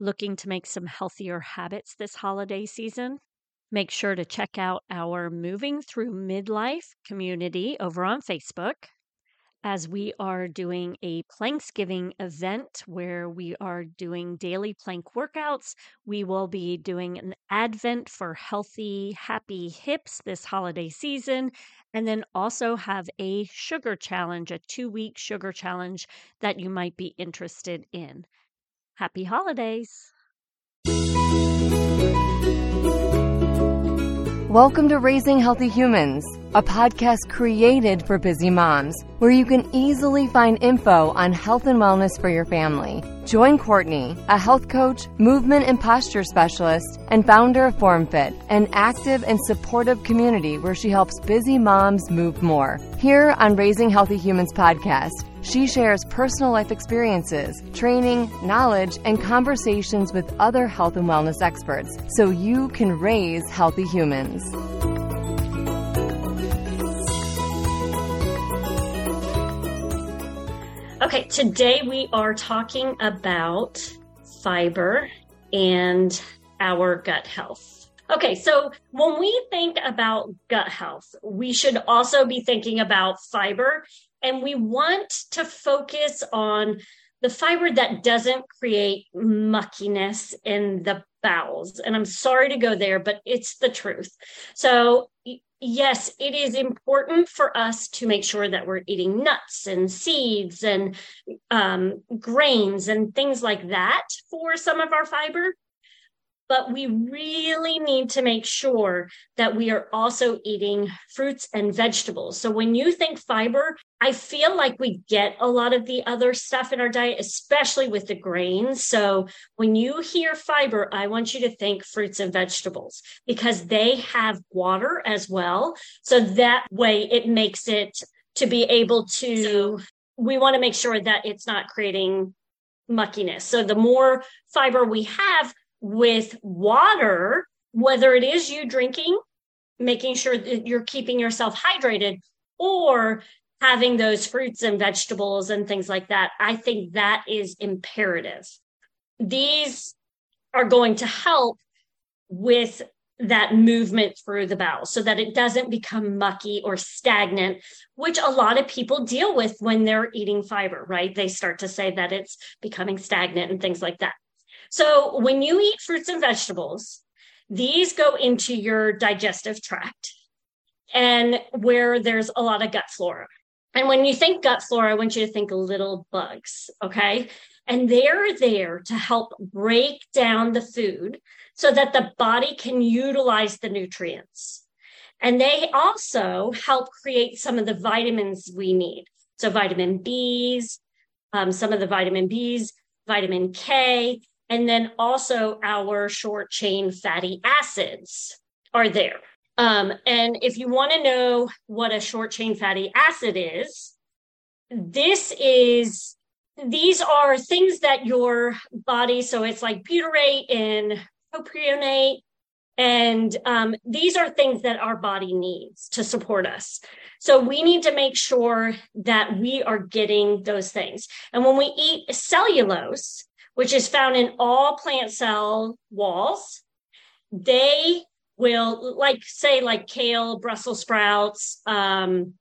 looking to make some healthier habits this holiday season, make sure to check out our Moving Through Midlife community over on Facebook as we are doing a Planksgiving event where we are doing daily plank workouts. We will be doing an Advent for healthy, happy hips this holiday season, and then also have a sugar challenge, a two week sugar challenge that you might be interested in. Happy holidays! Welcome to Raising Healthy Humans, a podcast created for busy moms where you can easily find info on health and wellness for your family. Join Courtney, a health coach, movement and posture specialist, and founder of FormFit, an active and supportive community where she helps busy moms move more. Here on Raising Healthy Humans podcast, she shares personal life experiences, training, knowledge, and conversations with other health and wellness experts so you can raise healthy humans. Okay, today we are talking about fiber and our gut health. Okay, so when we think about gut health, we should also be thinking about fiber and we want to focus on the fiber that doesn't create muckiness in the bowels. And I'm sorry to go there, but it's the truth. So, yes, it is important for us to make sure that we're eating nuts and seeds and um, grains and things like that for some of our fiber but we really need to make sure that we are also eating fruits and vegetables. So when you think fiber, I feel like we get a lot of the other stuff in our diet, especially with the grains. So when you hear fiber, I want you to think fruits and vegetables because they have water as well. So that way it makes it to be able to, we want to make sure that it's not creating muckiness. So the more fiber we have, with water, whether it is you drinking, making sure that you're keeping yourself hydrated, or having those fruits and vegetables and things like that, I think that is imperative. These are going to help with that movement through the bowel so that it doesn't become mucky or stagnant, which a lot of people deal with when they're eating fiber, right? They start to say that it's becoming stagnant and things like that. So when you eat fruits and vegetables, these go into your digestive tract and where there's a lot of gut flora. And when you think gut flora, I want you to think little bugs, okay? And they're there to help break down the food so that the body can utilize the nutrients. And they also help create some of the vitamins we need. So, vitamin Bs, um, some of the vitamin Bs, vitamin K, and then also our short chain fatty acids are there. Um, and if you want to know what a short chain fatty acid is, this is these are things that your body, so it's like butyrate and propionate, and um, these are things that our body needs to support us. So we need to make sure that we are getting those things. And when we eat cellulose, which is found in all plant cell walls. They will, like, say, like kale, Brussels sprouts. Um,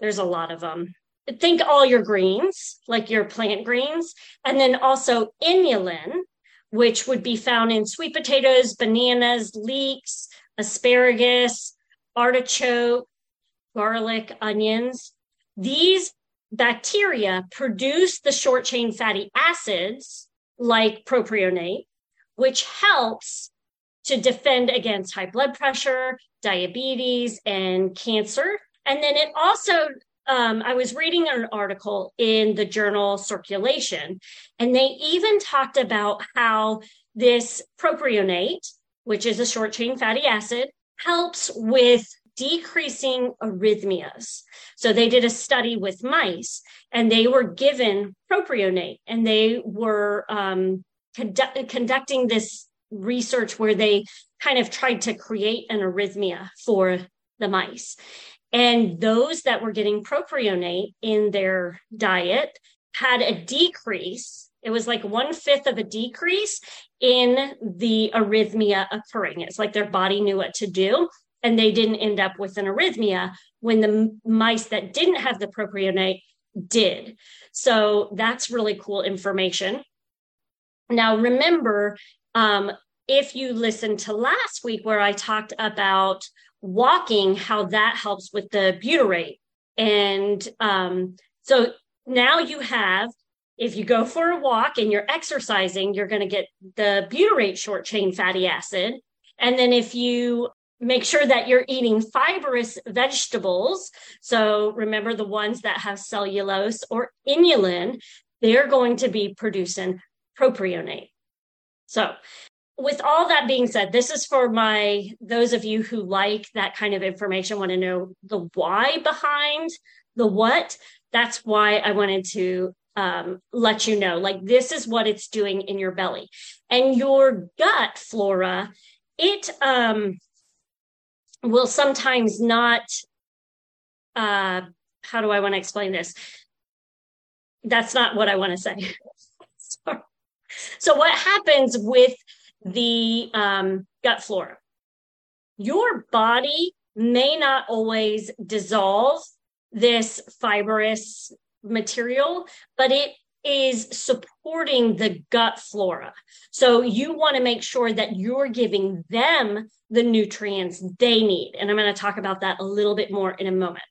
there's a lot of them. Think all your greens, like your plant greens, and then also inulin, which would be found in sweet potatoes, bananas, leeks, asparagus, artichoke, garlic, onions. These bacteria produce the short chain fatty acids like propionate, which helps to defend against high blood pressure, diabetes, and cancer. And then it also, um, I was reading an article in the journal Circulation, and they even talked about how this propionate, which is a short chain fatty acid, helps with decreasing arrhythmias. So they did a study with mice and they were given propionate and they were um, condu- conducting this research where they kind of tried to create an arrhythmia for the mice. And those that were getting propionate in their diet had a decrease It was like one fifth of a decrease in the arrhythmia occurring. It's like their body knew what to do and they didn't end up with an arrhythmia when the mice that didn't have the propionate did. So that's really cool information. Now, remember, um, if you listened to last week where I talked about walking, how that helps with the butyrate. And um, so now you have, if you go for a walk and you're exercising, you're going to get the butyrate short chain fatty acid. And then if you make sure that you're eating fibrous vegetables. So remember the ones that have cellulose or inulin, they're going to be producing propionate. So with all that being said, this is for my those of you who like that kind of information, want to know the why behind the what. That's why I wanted to um, let you know, like this is what it's doing in your belly, and your gut flora. It um, will sometimes not uh how do i want to explain this that's not what i want to say so what happens with the um, gut flora your body may not always dissolve this fibrous material but it is supporting the gut flora. So you want to make sure that you're giving them the nutrients they need. And I'm going to talk about that a little bit more in a moment.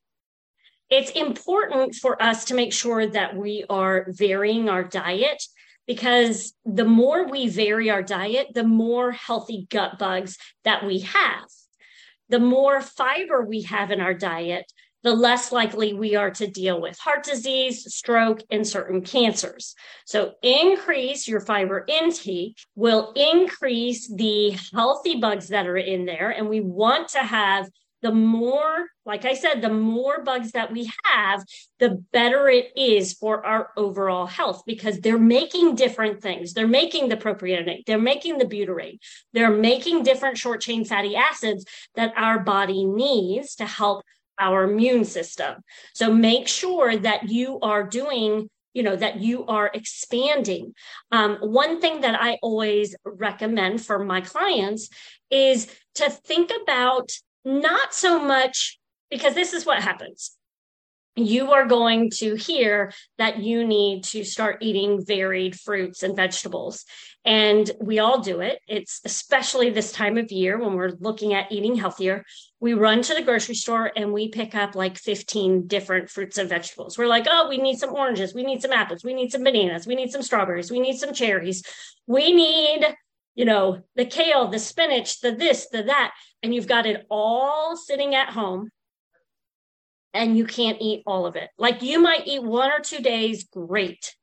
It's important for us to make sure that we are varying our diet because the more we vary our diet, the more healthy gut bugs that we have. The more fiber we have in our diet, the less likely we are to deal with heart disease, stroke, and certain cancers. So increase your fiber intake will increase the healthy bugs that are in there. And we want to have the more, like I said, the more bugs that we have, the better it is for our overall health because they're making different things. They're making the propionate, they're making the butyrate, they're making different short chain fatty acids that our body needs to help our immune system. So make sure that you are doing you know that you are expanding um, one thing that i always recommend for my clients is to think about not so much because this is what happens you are going to hear that you need to start eating varied fruits and vegetables. And we all do it. It's especially this time of year when we're looking at eating healthier. We run to the grocery store and we pick up like 15 different fruits and vegetables. We're like, oh, we need some oranges. We need some apples. We need some bananas. We need some strawberries. We need some cherries. We need, you know, the kale, the spinach, the this, the that. And you've got it all sitting at home and you can't eat all of it. Like you might eat one or two days, great.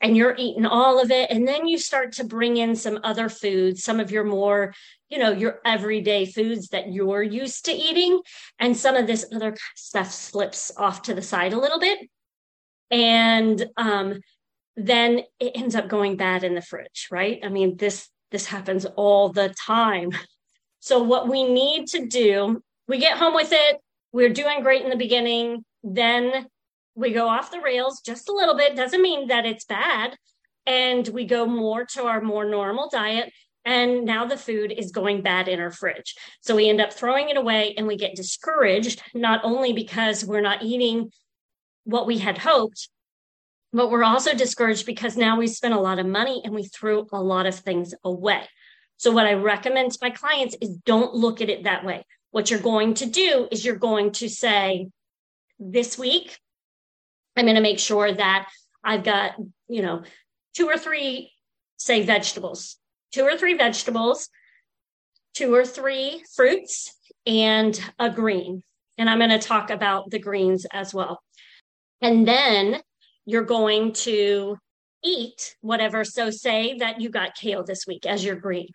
And you're eating all of it. And then you start to bring in some other foods, some of your more, you know, your everyday foods that you're used to eating. And some of this other stuff slips off to the side a little bit. And um, then it ends up going bad in the fridge, right? I mean, this this happens all the time. So what we need to do, we get home with it, we're doing great in the beginning. Then we go off the rails just a little bit. Doesn't mean that it's bad. And we go more to our more normal diet. And now the food is going bad in our fridge. So we end up throwing it away and we get discouraged, not only because we're not eating what we had hoped, but we're also discouraged because now we spent a lot of money and we threw a lot of things away. So what I recommend to my clients is don't look at it that way. What you're going to do is you're going to say, this week, I'm going to make sure that I've got, you know, two or three, say, vegetables, two or three vegetables, two or three fruits, and a green. And I'm going to talk about the greens as well. And then you're going to eat whatever. So, say that you got kale this week as your green.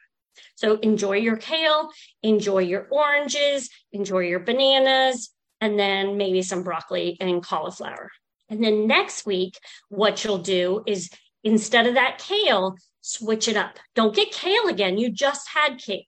So enjoy your kale, enjoy your oranges, enjoy your bananas, and then maybe some broccoli and cauliflower. And then next week, what you'll do is instead of that kale, switch it up. Don't get kale again. You just had kale.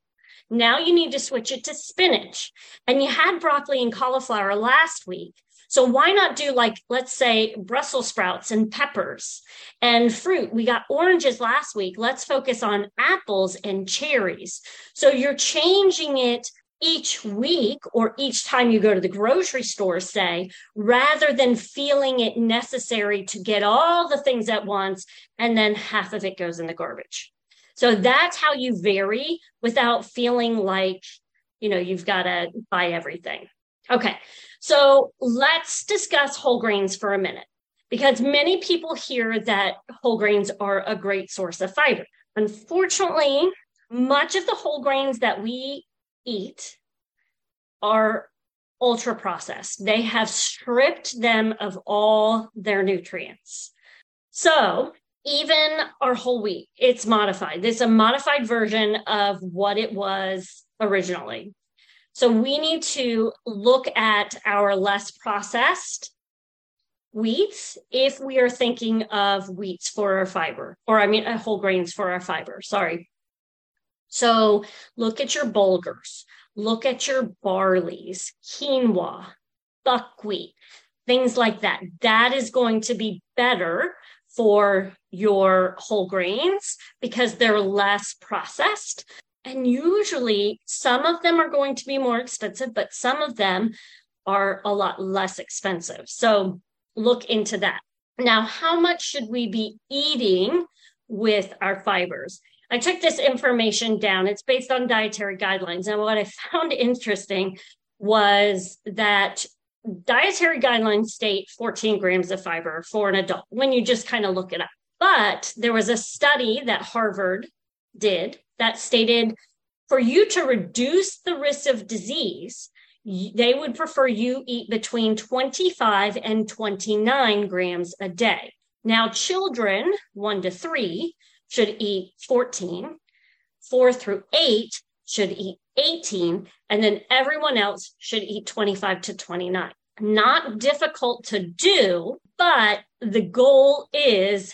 Now you need to switch it to spinach. And you had broccoli and cauliflower last week. So why not do like, let's say Brussels sprouts and peppers and fruit? We got oranges last week. Let's focus on apples and cherries. So you're changing it each week or each time you go to the grocery store, say, rather than feeling it necessary to get all the things at once and then half of it goes in the garbage. So that's how you vary without feeling like, you know, you've got to buy everything. Okay. So let's discuss whole grains for a minute because many people hear that whole grains are a great source of fiber. Unfortunately, much of the whole grains that we eat are ultra processed. They have stripped them of all their nutrients. So even our whole wheat, it's modified. It's a modified version of what it was originally. So we need to look at our less processed wheats if we are thinking of wheats for our fiber, or I mean, uh, whole grains for our fiber. Sorry. So look at your bulgurs, look at your barleys, quinoa, buckwheat, things like that. That is going to be better for your whole grains because they're less processed. And usually some of them are going to be more expensive, but some of them are a lot less expensive. So look into that. Now, how much should we be eating with our fibers? I took this information down. It's based on dietary guidelines. And what I found interesting was that dietary guidelines state 14 grams of fiber for an adult when you just kind of look it up. But there was a study that Harvard did that stated for you to reduce the risk of disease, they would prefer you eat between 25 and 29 grams a day. Now, children one to three should eat 14, four through eight should eat 18, and then everyone else should eat 25 to 29. Not difficult to do, but the goal is,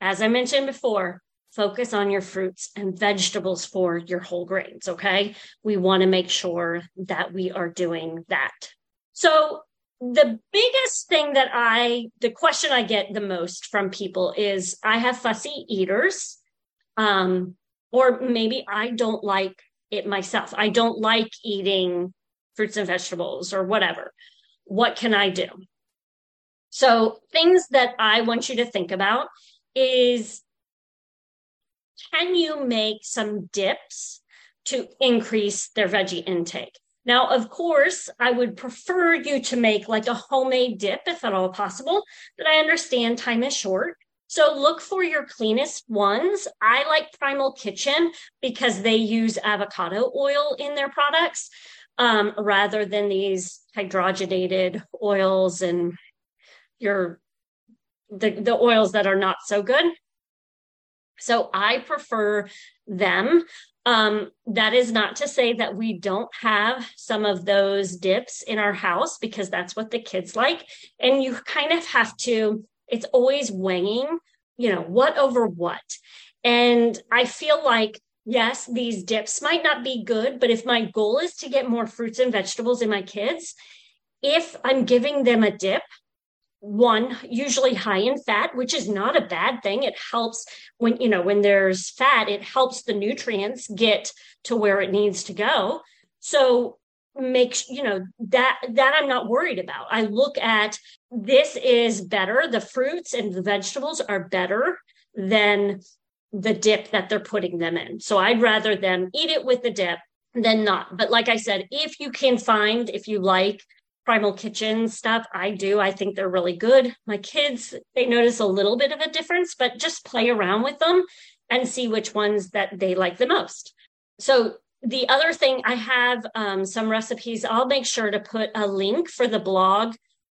as I mentioned before, focus on your fruits and vegetables for your whole grains. Okay. We want to make sure that we are doing that. So, the biggest thing that I, the question I get the most from people is I have fussy eaters um, or maybe I don't like it myself. I don't like eating fruits and vegetables or whatever. What can I do? So, things that I want you to think about is can you make some dips to increase their veggie intake? Now, of course, I would prefer you to make like a homemade dip if at all possible, but I understand time is short. So look for your cleanest ones. I like Primal Kitchen because they use avocado oil in their products um, rather than these hydrogenated oils and your the, the oils that are not so good. So I prefer them. Um, that is not to say that we don't have some of those dips in our house because that's what the kids like. And you kind of have to it's always weighing, you know, what over what. And I feel like, yes, these dips might not be good, but if my goal is to get more fruits and vegetables in my kids, if I'm giving them a dip, one usually high in fat which is not a bad thing. It helps when you know when there's fat it helps the nutrients get to where it needs to go. So make you know that that i'm not worried about. I look at this is better. The fruits and the vegetables are better than the dip that they're putting them in. So i'd rather them eat it with the dip than not. But like i said if you can find if you like primal kitchen stuff i do. I think they're really good. My kids they notice a little bit of a difference but just play around with them and see which ones that they like the most. So the other thing, I have um, some recipes. I'll make sure to put a link for the blog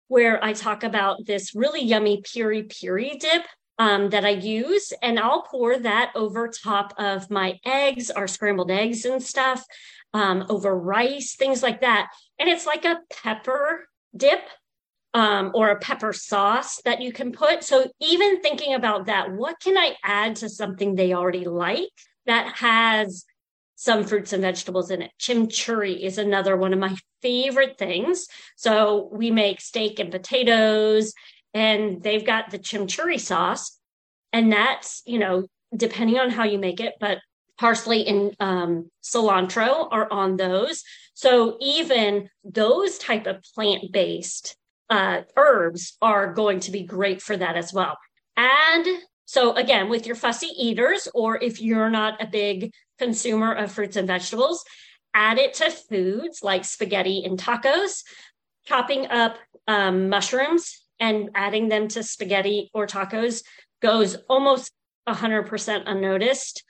where I talk about this really yummy piri piri dip um, that I use, and I'll pour that over top of my eggs, our scrambled eggs and stuff, um, over rice, things like that. And it's like a pepper dip um, or a pepper sauce that you can put. So even thinking about that, what can I add to something they already like that has some fruits and vegetables in it. Chimichurri is another one of my favorite things. So we make steak and potatoes, and they've got the chimichurri sauce. And that's, you know, depending on how you make it, but parsley and um, cilantro are on those. So even those type of plant based uh, herbs are going to be great for that as well. And so again, with your fussy eaters, or if you're not a big consumer of fruits and vegetables, add it to foods like spaghetti and tacos, chopping up um, mushrooms and adding them to spaghetti or tacos goes almost 100% unnoticed.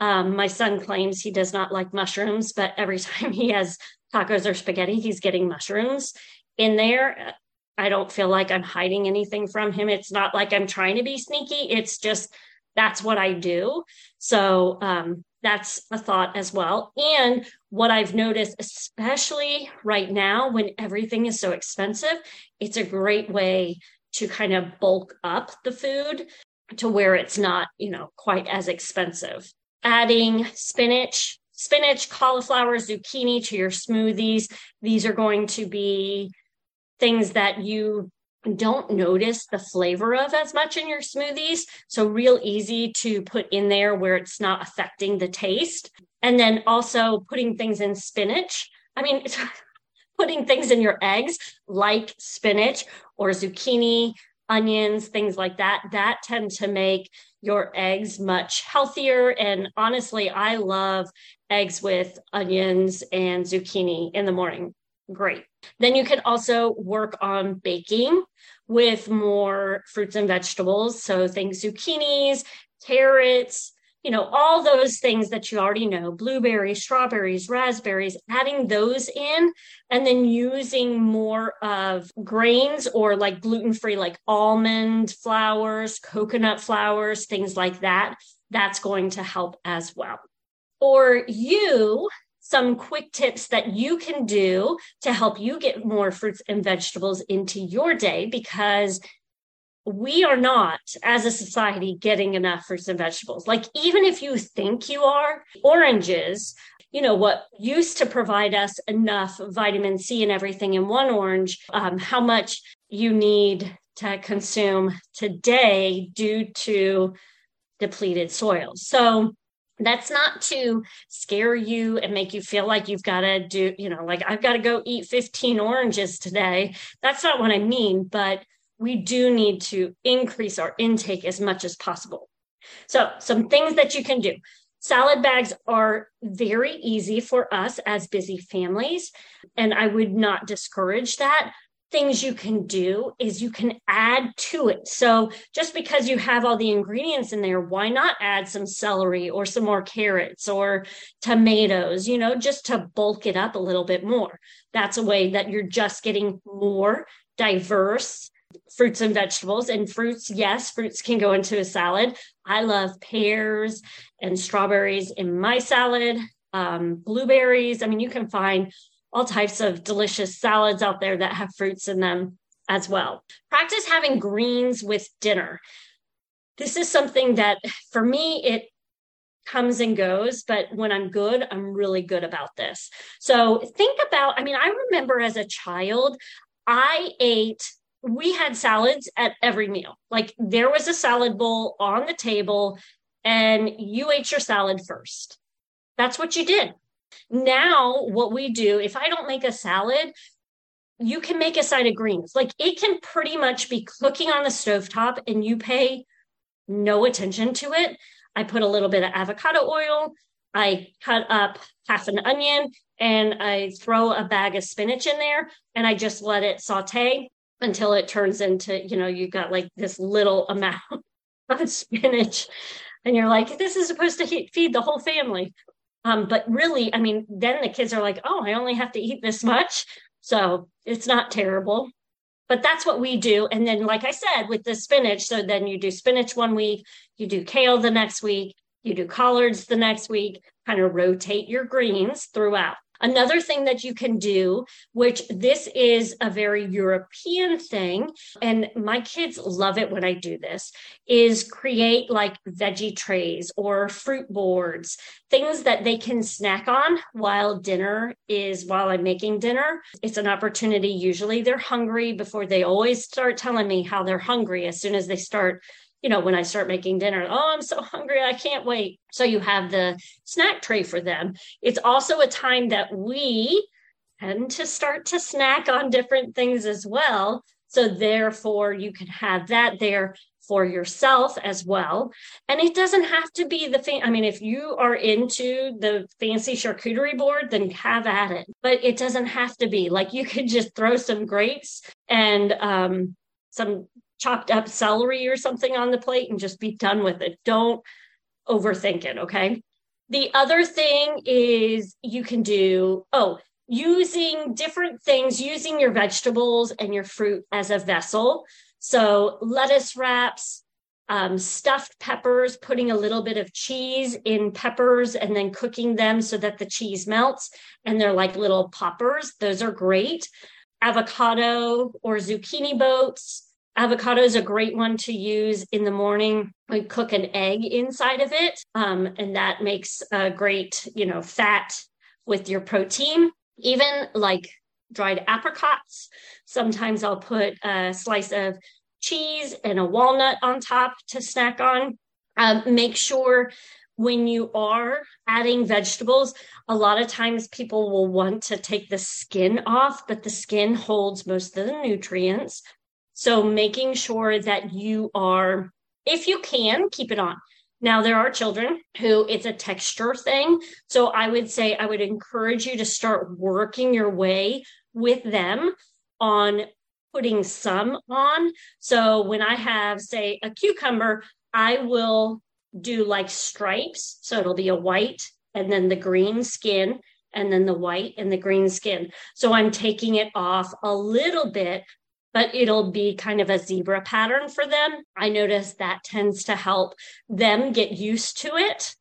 Um, my son claims he does not like mushrooms, but every time he has tacos or spaghetti, he's getting mushrooms in there. I don't feel like I'm hiding anything from him. It's not like I'm trying to be sneaky. It's just that's what I do. So um, that's a thought as well. And what I've noticed, especially right now when everything is so expensive, it's a great way to kind of bulk up the food to where it's not, you know, quite as expensive. Adding spinach, spinach, cauliflower, zucchini to your smoothies. These are going to be things that you don't notice the flavor of as much in your smoothies. So, real easy to put in there where it's not affecting the taste. And then also putting things in spinach. I mean, putting things in your eggs like spinach or zucchini, onions, things like that, that tend to make your eggs much healthier. And honestly, I love eggs with onions and zucchini in the morning. Great. Then you can also work on baking with more fruits and vegetables. So things zucchinis, carrots, you know, all those things that you already know blueberries, strawberries, raspberries, adding those in, and then using more of grains or like gluten free, like almond flours, coconut flours, things like that. That's going to help as well. For you, some quick tips that you can do to help you get more fruits and vegetables into your day because we are not as a society getting enough fruits and vegetables like even if you think you are oranges you know what used to provide us enough vitamin c and everything in one orange um, how much you need to consume today due to depleted soils so that's not to scare you and make you feel like you've got to do, you know, like I've got to go eat 15 oranges today. That's not what I mean, but we do need to increase our intake as much as possible. So, some things that you can do. Salad bags are very easy for us as busy families, and I would not discourage that things you can do is you can add to it. So just because you have all the ingredients in there, why not add some celery or some more carrots or tomatoes, you know, just to bulk it up a little bit more. That's a way that you're just getting more diverse fruits and vegetables and fruits yes fruits can go into a salad i love pears and strawberries in my salad um, blueberries i mean you can find all types of delicious salads out there that have fruits in them as well. Practice having greens with dinner. This is something that for me, it comes and goes, but when I'm good, I'm really good about this. So think about, I mean, I remember as a child, I ate, we had salads at every meal. Like there was a salad bowl on the table and you ate your salad first. That's what you did. Now, what we do, if I don't make a salad, you can make a side of greens. Like it can pretty much be cooking on the stove top, and you pay no attention to it. I put a little bit of avocado oil. I cut up half an onion and I throw a bag of spinach in there and I just let it saute until it turns into, you know, you've got like this little amount of spinach. And you're like, this is supposed to feed the whole family. Um, but really, I mean, then the kids are like, oh, I only have to eat this much. So it's not terrible. But that's what we do. And then, like I said, with the spinach, so then you do spinach one week, you do kale the next week, you do collards the next week, kind of rotate your greens throughout. Another thing that you can do, which this is a very European thing, and my kids love it when I do this, is create like veggie trays or fruit boards, things that they can snack on while dinner is while I'm making dinner. It's an opportunity. Usually they're hungry before they always start telling me how they're hungry as soon as they start you know, when I start making dinner, oh, I'm so hungry, I can't wait. So you have the snack tray for them. It's also a time that we tend to start to snack on different things as well. So therefore, you can have that there for yourself as well. And it doesn't have to be the fan. I mean, if you are into the fancy charcuterie board, then have at it. But it doesn't have to be like you could just throw some grapes and um, some chopped up celery or something on the plate and just be done with it. Don't overthink it. Okay. The other thing is you can do, oh, using different things, using your vegetables and your fruit as a vessel. So lettuce wraps, um, stuffed peppers, putting a little bit of cheese in peppers and then cooking them so that the cheese melts and they're like little poppers. Those are great. Avocado or zucchini boats, Avocado is a great one to use in the morning. We cook an egg inside of it, um, and that makes a great, you know, fat with your protein. Even like dried apricots. Sometimes I'll put a slice of cheese and a walnut on top to snack on. Um, make sure when you are adding vegetables, a lot of times people will want to take the skin off, but the skin holds most of the nutrients. So making sure that you are, if you can, keep it on. Now, there are children who it's a texture thing. So I would say I would encourage you to start working your way with them on putting some on. So when I have, say, a cucumber, I will do like stripes. So it'll be a white and then the green skin and then the white and the green skin. So I'm taking it off a little bit but it'll be kind of a zebra pattern for them. I notice that tends to help them get used to it.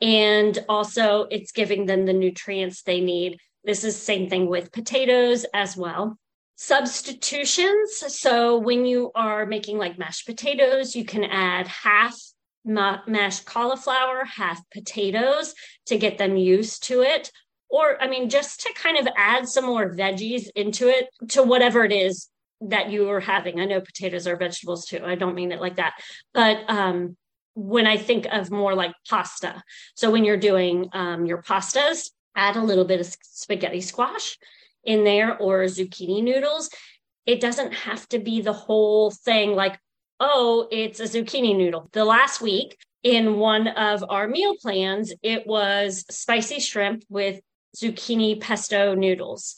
And also, it's giving them the nutrients they need. This is same thing with potatoes as well. Substitutions. So when you are making like mashed potatoes, you can add half ma- mashed cauliflower, half potatoes to get them used to it. Or, I mean, just to kind of add some more veggies into it to whatever it is that you are having. I know potatoes are vegetables too. I don't mean it like that. But um, when I think of more like pasta, so when you're doing um, your pastas, add a little bit of spaghetti squash in there or zucchini noodles. It doesn't have to be the whole thing like, oh, it's a zucchini noodle. The last week in one of our meal plans, it was spicy shrimp with zucchini pesto noodles.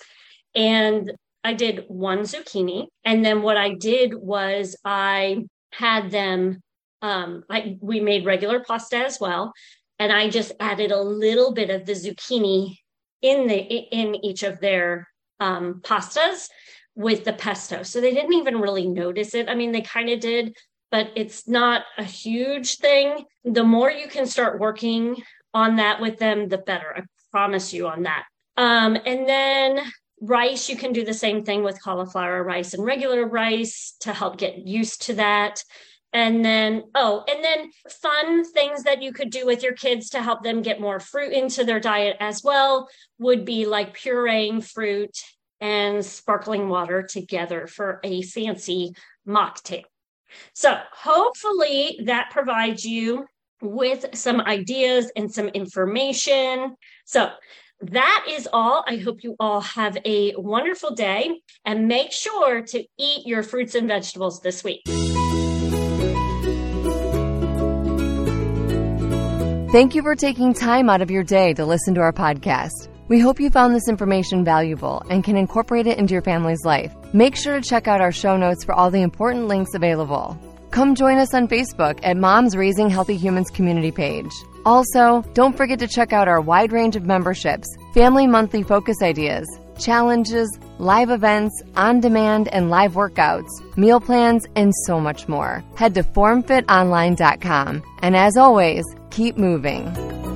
And I did one zucchini. And then what I did was I had them, um, I, we made regular pasta as well. And I just added a little bit of the zucchini in the, in each of their, um, pastas with the pesto. So they didn't even really notice it. I mean, they kind of did, but it's not a huge thing. The more you can start working on that with them, the better. I promise you on that. Um, and then rice, you can do the same thing with cauliflower rice and regular rice to help get used to that. And then, oh, and then fun things that you could do with your kids to help them get more fruit into their diet as well would be like pureeing fruit and sparkling water together for a fancy mocktail. So, hopefully, that provides you with some ideas and some information. So, that is all. I hope you all have a wonderful day and make sure to eat your fruits and vegetables this week. Thank you for taking time out of your day to listen to our podcast. We hope you found this information valuable and can incorporate it into your family's life. Make sure to check out our show notes for all the important links available. Come join us on Facebook at Moms Raising Healthy Humans community page. Also, don't forget to check out our wide range of memberships, family monthly focus ideas, challenges, live events, on demand and live workouts, meal plans, and so much more. Head to formfitonline.com. And as always, keep moving.